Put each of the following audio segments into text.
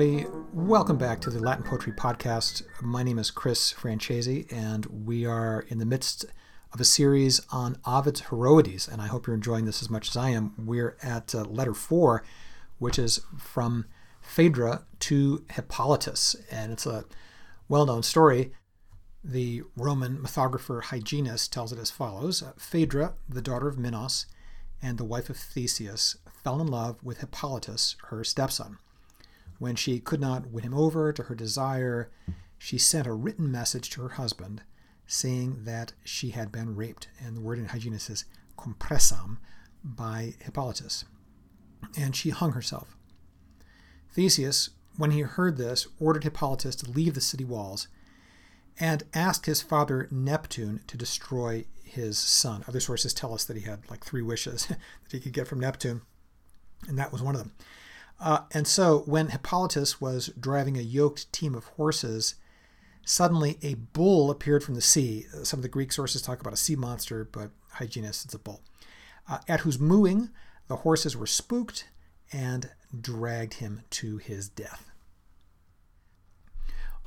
everybody. Welcome back to the Latin Poetry Podcast. My name is Chris Francesi, and we are in the midst of a series on Ovid's Heroides, and I hope you're enjoying this as much as I am. We're at uh, letter four, which is from Phaedra to Hippolytus, and it's a well known story. The Roman mythographer Hyginus tells it as follows Phaedra, the daughter of Minos and the wife of Theseus, fell in love with Hippolytus, her stepson. When she could not win him over to her desire, she sent a written message to her husband saying that she had been raped. And the word in Hyginus is compressam by Hippolytus. And she hung herself. Theseus, when he heard this, ordered Hippolytus to leave the city walls and asked his father Neptune to destroy his son. Other sources tell us that he had like three wishes that he could get from Neptune, and that was one of them. Uh, and so when Hippolytus was driving a yoked team of horses, suddenly a bull appeared from the sea. Uh, some of the Greek sources talk about a sea monster, but Hyginus, it's a bull, uh, at whose mooing the horses were spooked and dragged him to his death.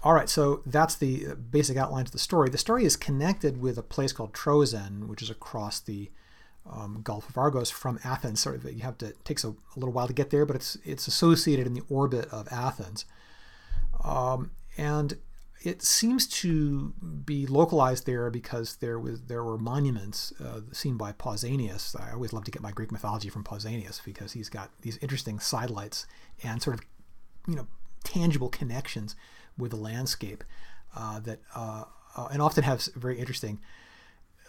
All right, so that's the uh, basic outline of the story. The story is connected with a place called Troezen, which is across the um, Gulf of Argos from Athens. Sort of, you have to it takes a, a, little while to get there, but it's it's associated in the orbit of Athens, um, and it seems to be localized there because there was there were monuments uh, seen by Pausanias. I always love to get my Greek mythology from Pausanias because he's got these interesting sidelights and sort of you know tangible connections with the landscape uh, that uh, uh and often have very interesting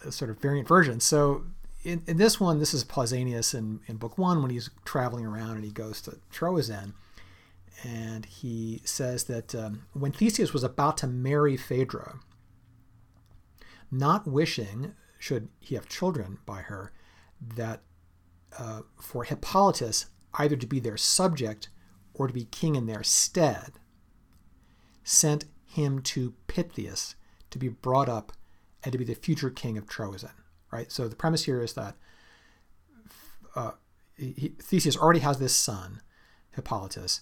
uh, sort of variant versions. So in, in this one, this is Pausanias in, in book one when he's traveling around and he goes to Troezen. And he says that um, when Theseus was about to marry Phaedra, not wishing, should he have children by her, that uh, for Hippolytus either to be their subject or to be king in their stead, sent him to Pittheus to be brought up and to be the future king of Troezen right? So the premise here is that uh, he, Theseus already has this son, Hippolytus,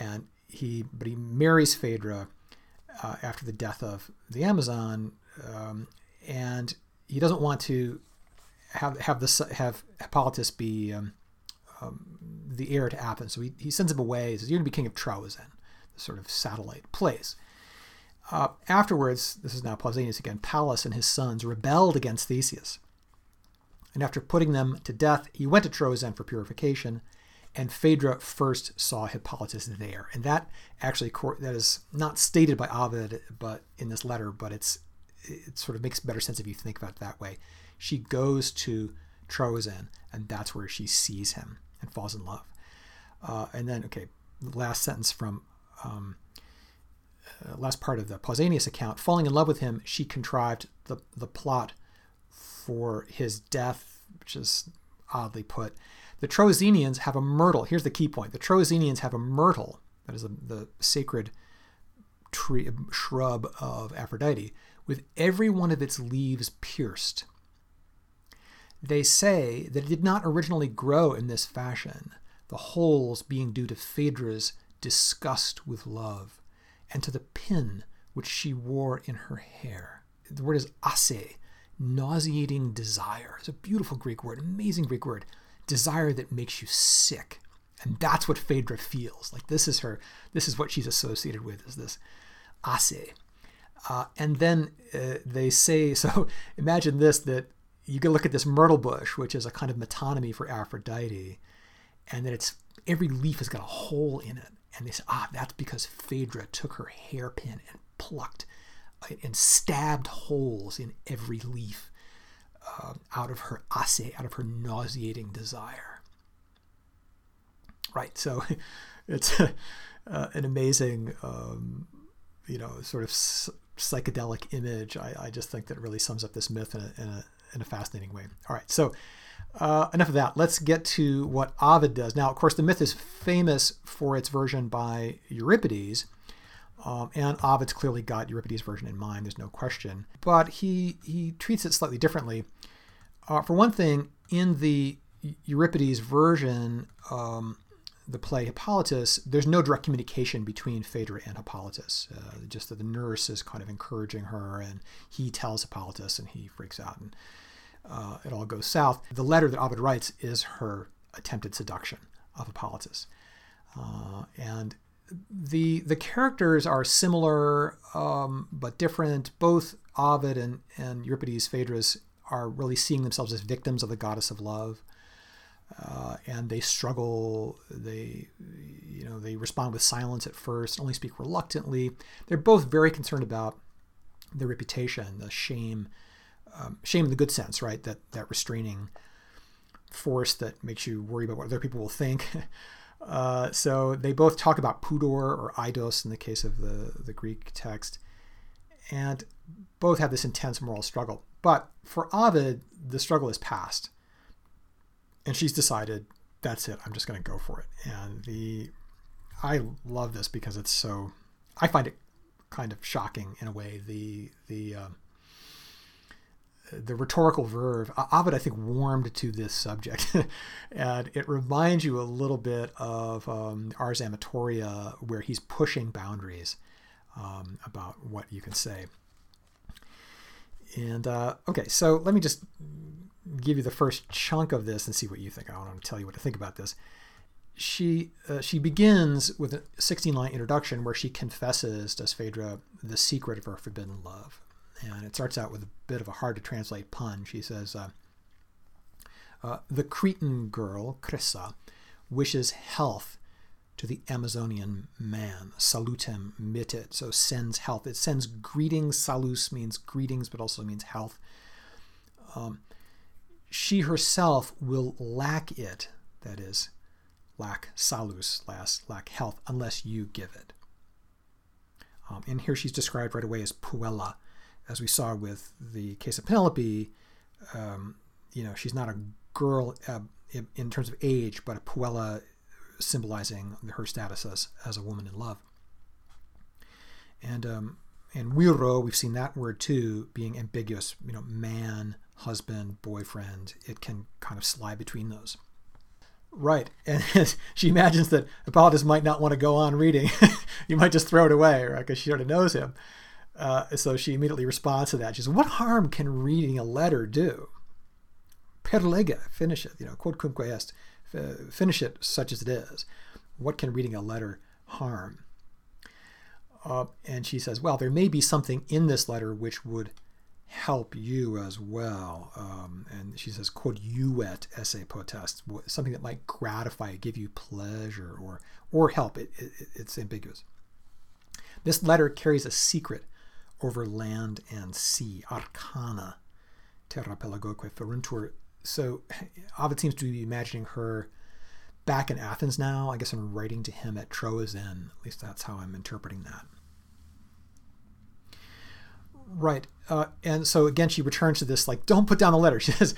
and he but he marries Phaedra uh, after the death of the Amazon, um, and he doesn't want to have have this have Hippolytus be um, um, the heir to Athens. So he, he sends him away. He says, "You're going to be king of Troezen, the sort of satellite place." Uh, afterwards, this is now Pausanias again. Pallas and his sons rebelled against Theseus and after putting them to death, he went to Troezen for purification, and Phaedra first saw Hippolytus there. And that actually that is not stated by Ovid, but in this letter, but it's it sort of makes better sense if you think about it that way. She goes to Troezen, and that's where she sees him and falls in love. Uh, and then, okay, last sentence from um, uh, last part of the Pausanias account. Falling in love with him, she contrived the the plot for his death, which is oddly put. The Troezenians have a myrtle. Here's the key point: the Troezenians have a myrtle, that is a, the sacred tree shrub of Aphrodite, with every one of its leaves pierced. They say that it did not originally grow in this fashion, the holes being due to Phaedra's disgust with love, and to the pin which she wore in her hair. The word is ase, nauseating desire. It's a beautiful Greek word, amazing Greek word. Desire that makes you sick. And that's what Phaedra feels. Like this is her, this is what she's associated with, is this ase. Uh, and then uh, they say, so imagine this that you can look at this myrtle bush, which is a kind of metonymy for Aphrodite, and that it's every leaf has got a hole in it. And they say, ah, that's because Phaedra took her hairpin and plucked and stabbed holes in every leaf uh, out of her ase, out of her nauseating desire. Right, so it's uh, an amazing, um, you know, sort of psychedelic image. I, I, just think that really sums up this myth in a, in a, in a fascinating way. All right, so uh, enough of that. Let's get to what Ovid does. Now, of course, the myth is famous for its version by Euripides um, and Ovid's clearly got Euripides' version in mind, there's no question. But he, he treats it slightly differently. Uh, for one thing, in the Euripides version, um, the play Hippolytus, there's no direct communication between Phaedra and Hippolytus. Uh, just that the nurse is kind of encouraging her, and he tells Hippolytus, and he freaks out, and uh, it all goes south. The letter that Ovid writes is her attempted seduction of Hippolytus, uh, and the the characters are similar um, but different. Both Ovid and, and Euripides Phaedrus are really seeing themselves as victims of the goddess of love. Uh, and they struggle. They, you know, they respond with silence at first, only speak reluctantly. They're both very concerned about their reputation, the shame, um, shame in the good sense, right? That that restraining force that makes you worry about what other people will think. Uh, so they both talk about pudor or aidos in the case of the the Greek text, and both have this intense moral struggle. But for Ovid, the struggle is past. And she's decided, that's it, I'm just going to go for it. And the I love this because it's so I find it kind of shocking in a way. The the um, the rhetorical verve. Ovid, I think, warmed to this subject. and it reminds you a little bit of um, Ars Amatoria, where he's pushing boundaries um, about what you can say. And uh, okay, so let me just give you the first chunk of this and see what you think. I want to tell you what to think about this. She uh, she begins with a 16 line introduction where she confesses to Phaedra the secret of her forbidden love, and it starts out with a bit of a hard to translate pun. She says, uh, uh, "The Cretan girl Cressa wishes health to the Amazonian man. Salutem mittit, so sends health. It sends greetings. Salus means greetings, but also means health. Um, she herself will lack it, that is, lack salus, lack health, unless you give it. Um, and here she's described right away as puella, as we saw with the case of Penelope. Um, you know, she's not a girl uh, in terms of age, but a puella symbolizing her status as, as a woman in love. And um, and viro, we've seen that word too, being ambiguous. You know, man, husband, boyfriend. It can kind of slide between those. Right, and she imagines that Hippolytus might not want to go on reading. you might just throw it away, right? Because she already knows him. Uh, so she immediately responds to that. She says, "What harm can reading a letter do?" Per lega, finish it. You know, quod cumque est finish it such as it is. What can reading a letter harm? Uh, and she says, well, there may be something in this letter which would help you as well. Um, and she says, quod juvet esse potest, something that might gratify, give you pleasure or, or help. It, it, it's ambiguous. This letter carries a secret over land and sea, arcana, terra pelagoque feruntur so Ovid seems to be imagining her back in Athens now, I guess, and writing to him at Troezen. At least that's how I'm interpreting that. Right. Uh, and so again, she returns to this like, don't put down the letter. She says,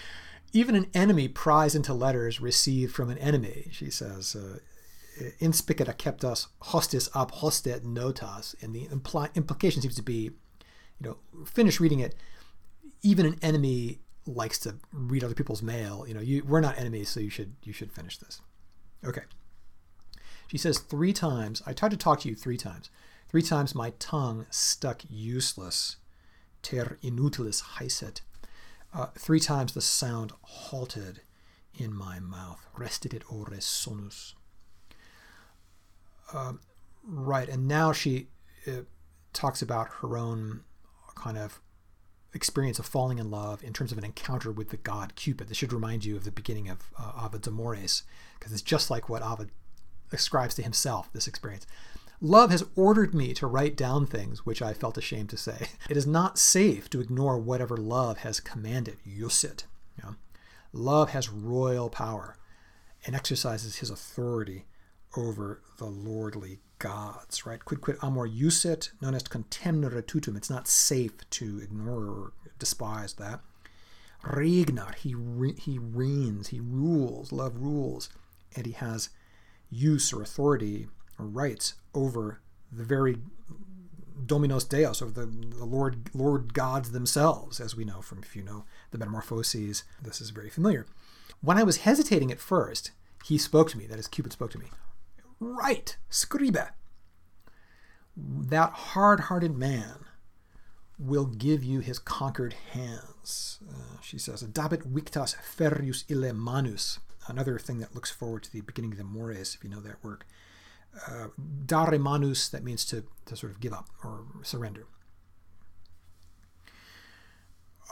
even an enemy pries into letters received from an enemy. She says, uh, inspicata acceptas hostis ab hostet notas. And the impli- implication seems to be, you know, finish reading it. Even an enemy likes to read other people's mail. You know, you, we're not enemies, so you should you should finish this. Okay. She says three times. I tried to talk to you three times. Three times my tongue stuck useless. Ter inutilis haesit. Uh, three times the sound halted in my mouth. Restitit ores sonus. Uh, right, and now she uh, talks about her own kind of experience of falling in love in terms of an encounter with the god Cupid. This should remind you of the beginning of uh, Ovid's Amores, because it's just like what Ovid ascribes to himself, this experience. Love has ordered me to write down things which I felt ashamed to say. It is not safe to ignore whatever love has commanded. Jusit. You know? Love has royal power and exercises his authority over the lordly gods, right? Quid quid amor jusit, known as contemnere tutum. It's not safe to ignore or despise that. Regnat, he, re- he reigns, he rules, love rules, and he has use or authority or rights over the very dominos deos, over the, the Lord Lord gods themselves, as we know from if you know the Metamorphoses. This is very familiar. When I was hesitating at first, he spoke to me, that is, Cupid spoke to me. Right, scribe. That hard hearted man will give you his conquered hands. Uh, she says, Dabit victas ferrius ille manus. Another thing that looks forward to the beginning of the Amores, if you know that work. Uh, dare manus, that means to, to sort of give up or surrender.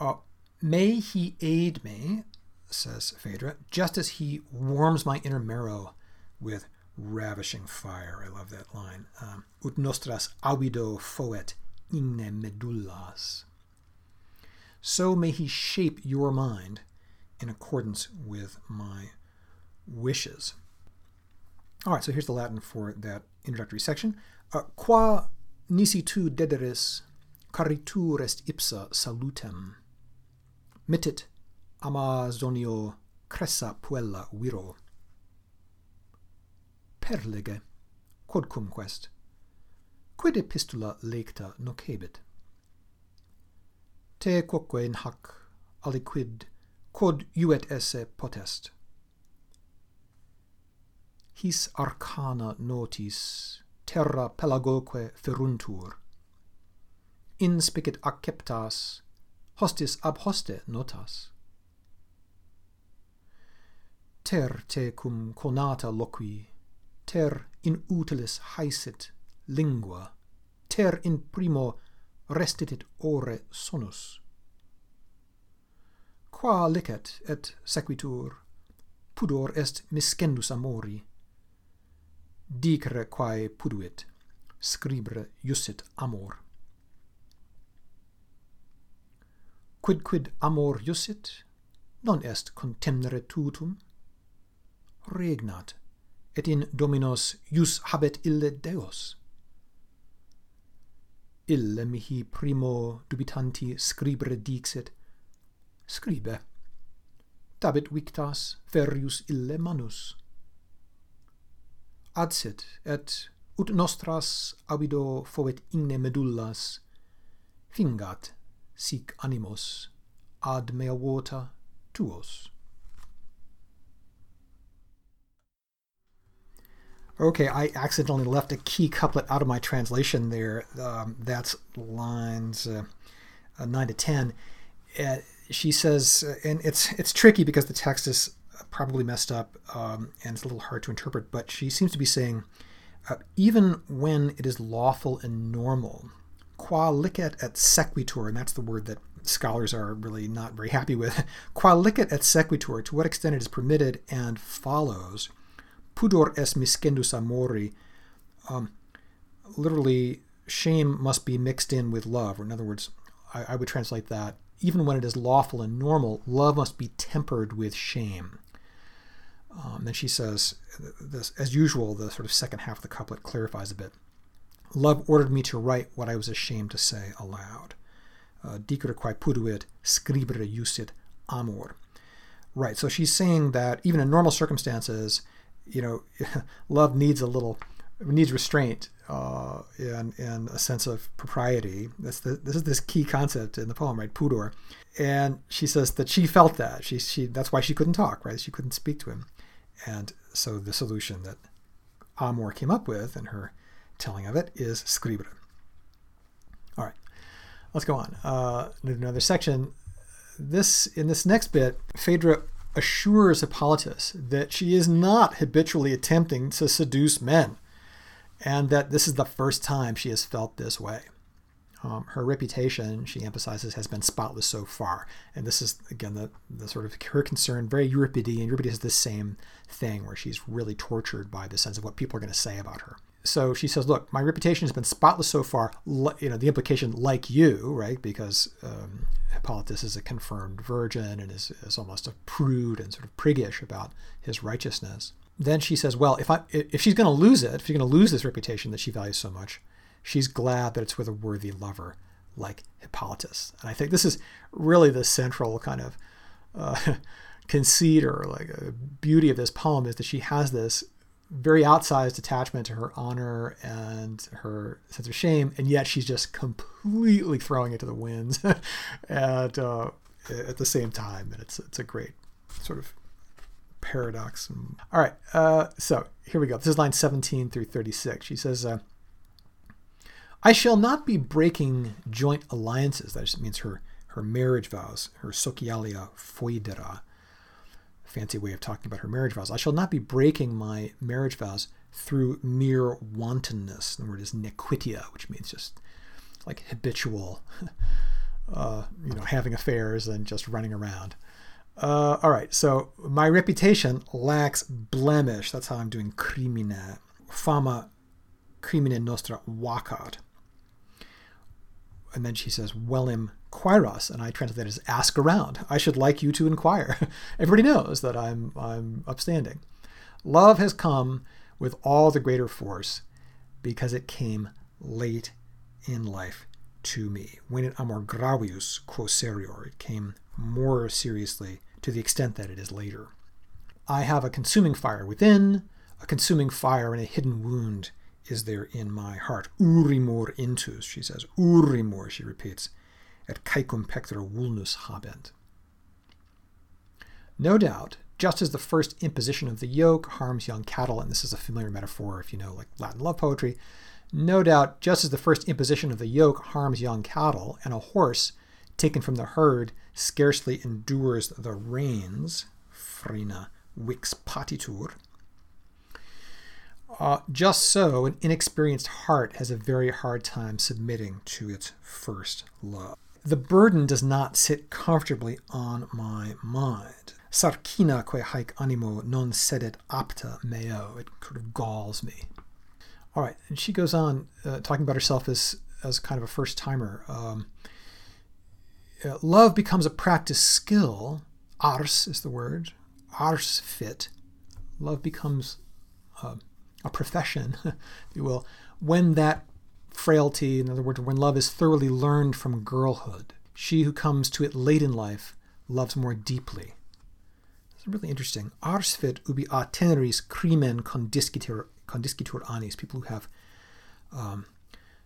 Uh, may he aid me, says Phaedra, just as he warms my inner marrow with ravishing fire. I love that line. Um, Ut nostras avido foet inne medullas. So may he shape your mind in accordance with my wishes. All right, so here's the Latin for that introductory section. Uh, qua nisi tu dederis caritur est ipsa salutem. Mittit Amazonio cressa puella viro. perlige, quodcum quest. Quid epistula lecta nocebit? Te quoque in hac, aliquid, quod iuet esse potest. His arcana notis terra pelagoque feruntur. inspicit acceptas, hostis ab hoste notas. Ter te cum conata loqui ter in utilis haesit lingua, ter in primo restitit ore sonus. Qua licet et sequitur, pudor est miscendus amori. Dicere quae puduit, scribere jussit amor. Quid quid amor jussit, non est contemnere tutum, regnat et in dominos ius habet ille deos. Ille mihi primo dubitanti scribere dixit scribe tabet victas ferius ille manus. Adsit et ut nostras avido fovet igne medullas fingat sic animos ad mea vota tuos. Okay, I accidentally left a key couplet out of my translation there. Um, that's lines uh, uh, 9 to 10. Uh, she says, uh, and it's it's tricky because the text is probably messed up um, and it's a little hard to interpret, but she seems to be saying, uh, even when it is lawful and normal, qua licet et sequitur, and that's the word that scholars are really not very happy with, qua licet et sequitur, to what extent it is permitted and follows – pudor est miscendus amori. Um, literally, shame must be mixed in with love. Or in other words, I, I would translate that even when it is lawful and normal, love must be tempered with shame. Um, then she says, this, as usual, the sort of second half of the couplet clarifies a bit. Love ordered me to write what I was ashamed to say aloud. Uh, Dicere quae puduit, scribere jussit amor. Right, so she's saying that even in normal circumstances, you know, love needs a little needs restraint uh, and and a sense of propriety. That's the, this is this key concept in the poem, right? Pudor, and she says that she felt that she she that's why she couldn't talk, right? She couldn't speak to him, and so the solution that Amor came up with in her telling of it is scribere. All right, let's go on. Uh, another section. This in this next bit, Phaedra assures Hippolytus that she is not habitually attempting to seduce men and that this is the first time she has felt this way. Um, her reputation, she emphasizes, has been spotless so far. And this is, again, the, the sort of her concern, very Euripidean. Euripides has the same thing where she's really tortured by the sense of what people are going to say about her so she says, "Look, my reputation has been spotless so far. You know, the implication, like you, right? Because um, Hippolytus is a confirmed virgin and is, is almost a prude and sort of priggish about his righteousness. Then she says, "Well, if I if she's going to lose it, if she's going to lose this reputation that she values so much, she's glad that it's with a worthy lover like Hippolytus." And I think this is really the central kind of uh, conceit or like a beauty of this poem is that she has this very outsized attachment to her honor and her sense of shame, and yet she's just completely throwing it to the winds at uh, at the same time, and it's it's a great sort of paradox. All right, uh, so here we go. This is line 17 through 36. She says, uh, I shall not be breaking joint alliances. That just means her, her marriage vows, her socialia foedera, fancy way of talking about her marriage vows. I shall not be breaking my marriage vows through mere wantonness. The word is nequitia, which means just like habitual, uh, you know, having affairs and just running around. Uh, all right, so my reputation lacks blemish. That's how I'm doing crimine. Fama crimine nostra vacat. And then she says, Velim quairas, and I translate it as ask around. I should like you to inquire. Everybody knows that I'm, I'm upstanding. Love has come with all the greater force because it came late in life to me. When it amor gravius quo serior, it came more seriously to the extent that it is later. I have a consuming fire within, a consuming fire and a hidden wound is there in my heart. Urimur intus, she says. Urimur, she repeats. Caecum pectora vulnus habent. No doubt, just as the first imposition of the yoke harms young cattle, and this is a familiar metaphor if you know like Latin love poetry, no doubt, just as the first imposition of the yoke harms young cattle, and a horse taken from the herd scarcely endures the reins, frena vix patitur, uh, just so, an inexperienced heart has a very hard time submitting to its first love. The burden does not sit comfortably on my mind. Sarcina quae haec animo non sedet apta meo. It sort of galls me. All right, and she goes on uh, talking about herself as as kind of a first timer. Um, uh, love becomes a practice skill. Ars is the word. Ars fit. Love becomes uh, a profession, if you will, when that frailty, in other words, when love is thoroughly learned from girlhood. She who comes to it late in life loves more deeply. It's really interesting. Ars fit ubi a teneris crimen condiscitur, condiscitur anis, people who have um,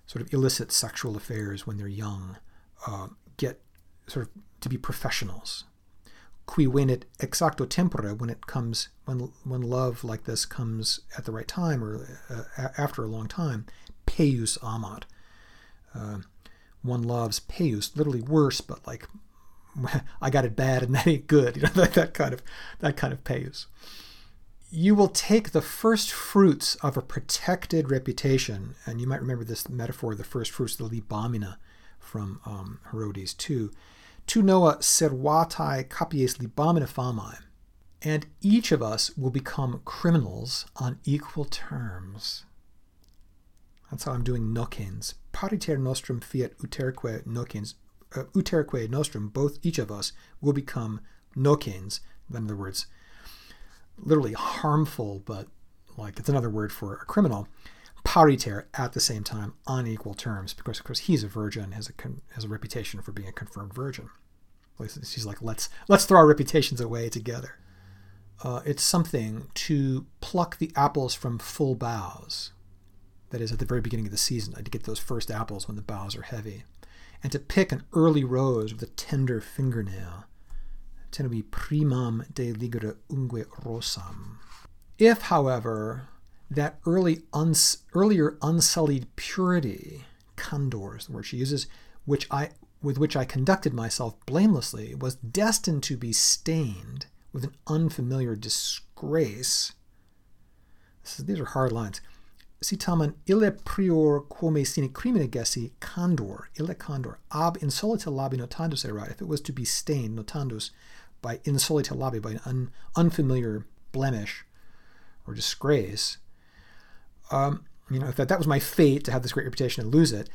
sort of illicit sexual affairs when they're young, uh, get sort of to be professionals. Qui venit exacto tempore, when it comes, when when love like this comes at the right time or uh, after a long time, peius amat. Uh, one loves peius, literally worse, but like I got it bad and that ain't good. You know that, that kind of that kind of peius. You will take the first fruits of a protected reputation, and you might remember this metaphor, the first fruits, of the libamina from um, Heroides too tu noa servatai capies libamina famae. And each of us will become criminals on equal terms. That's how I'm doing nocens. Pariter nostrum fiat uterque nocens. Uh, uterque nostrum, both each of us will become nocens. In other words, literally harmful, but like it's another word for a criminal. Pariter at the same time on equal terms because of course he's a virgin has a has a reputation for being a confirmed virgin. She's like let's let's throw our reputations away together. Uh, it's something to pluck the apples from full boughs. That is at the very beginning of the season, to get those first apples when the boughs are heavy, and to pick an early rose with a tender fingernail. Tenebi primam de ligere ungue rosam. If, however, that early uns, earlier unsullied purity, candor is the word she uses, which I, with which I conducted myself blamelessly, was destined to be stained with an unfamiliar disgrace. Is, these are hard lines. Citamen ille prior quome sine crimine gessi condor, ille condor, ab insolita labi notandus erat, if it was to be stained, notandus, by insolita labi, by an un, unfamiliar blemish or disgrace, um, you know, if that, that was my fate to have this great reputation and lose it,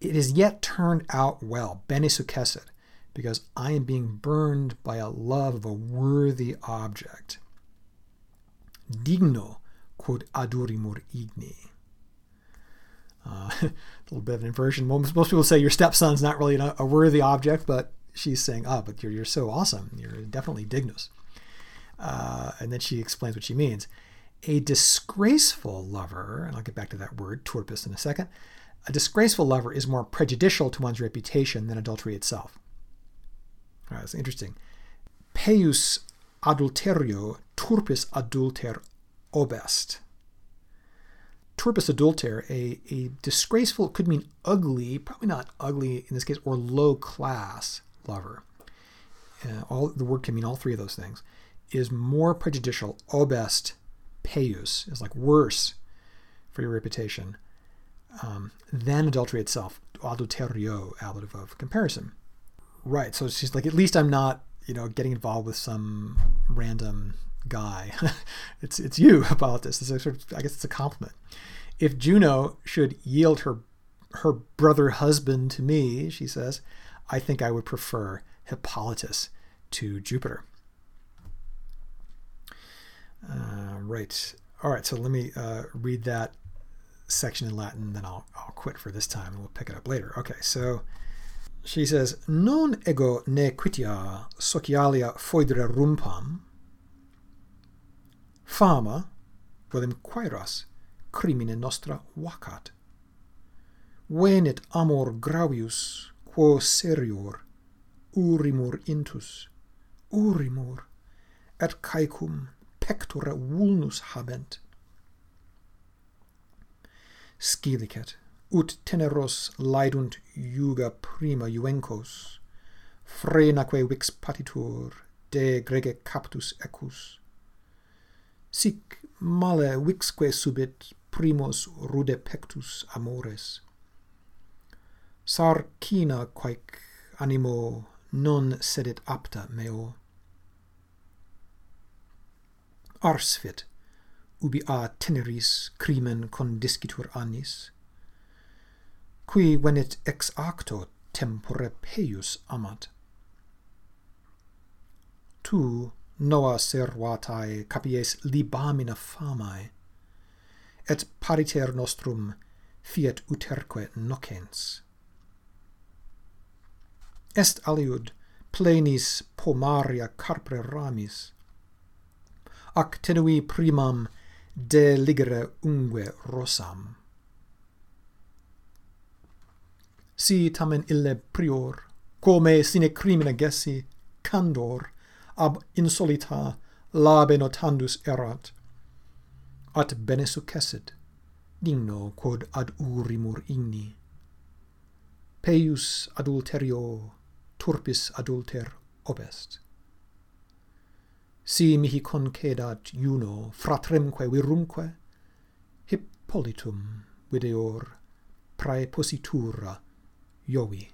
it has yet turned out well, bene successit, because I am being burned by a love of a worthy object. Digno quod adurimur igni. Uh, a little bit of an inversion. Most, most people say your stepson's not really a, a worthy object, but she's saying, oh, but you're, you're so awesome. You're definitely dignus. Uh, and then she explains what she means. A disgraceful lover, and I'll get back to that word, turpus, in a second. A disgraceful lover is more prejudicial to one's reputation than adultery itself. All right, that's interesting. Peius adulterio turpis adulter obest. Turpis adulter, a, a disgraceful, could mean ugly, probably not ugly in this case, or low class lover. Uh, all the word can mean all three of those things. Is more prejudicial. Obest peius is like worse for your reputation um, than adultery itself. Adulterio, ablative of comparison. Right. So she's like, at least I'm not, you know, getting involved with some random guy. it's it's you about this. It's a sort of, I guess it's a compliment. If Juno should yield her her brother husband to me, she says, I think I would prefer Hippolytus to Jupiter. Uh, right. All right. So let me uh, read that section in Latin, then I'll, I'll quit for this time and we'll pick it up later. Okay. So she says, Non ego ne quitia socialia foedere rumpam, fama quodem quaeras crimine nostra vacat. Venit amor gravius quo serior urimur intus urimur et caecum pectora vulnus habent. Scilicet ut teneros laidunt iuga prima juencos frenaque vix patitur de grege captus ecus sic male vixque subit primos rude pectus amores. Sarcina quaec animo non sedit apta meo. Arsfit ubi a teneris crimen condiscitur annis qui venit ex acto tempore peius amat. Tu noa servatae capies libamina famae, et pariter nostrum fiat uterque nocens. Est aliud plenis pomaria carpre ramis, ac tenui primam de ligere ungue rosam. Si tamen ille prior, come sine crimina gessi, candor, ab insolita labe notandus erat. At bene successit digno quod ad urimur igni peius adulterio turpis adulter obest. Si mihi concedat iuno fratremque virumque hippolitum videor praepositura Jovi.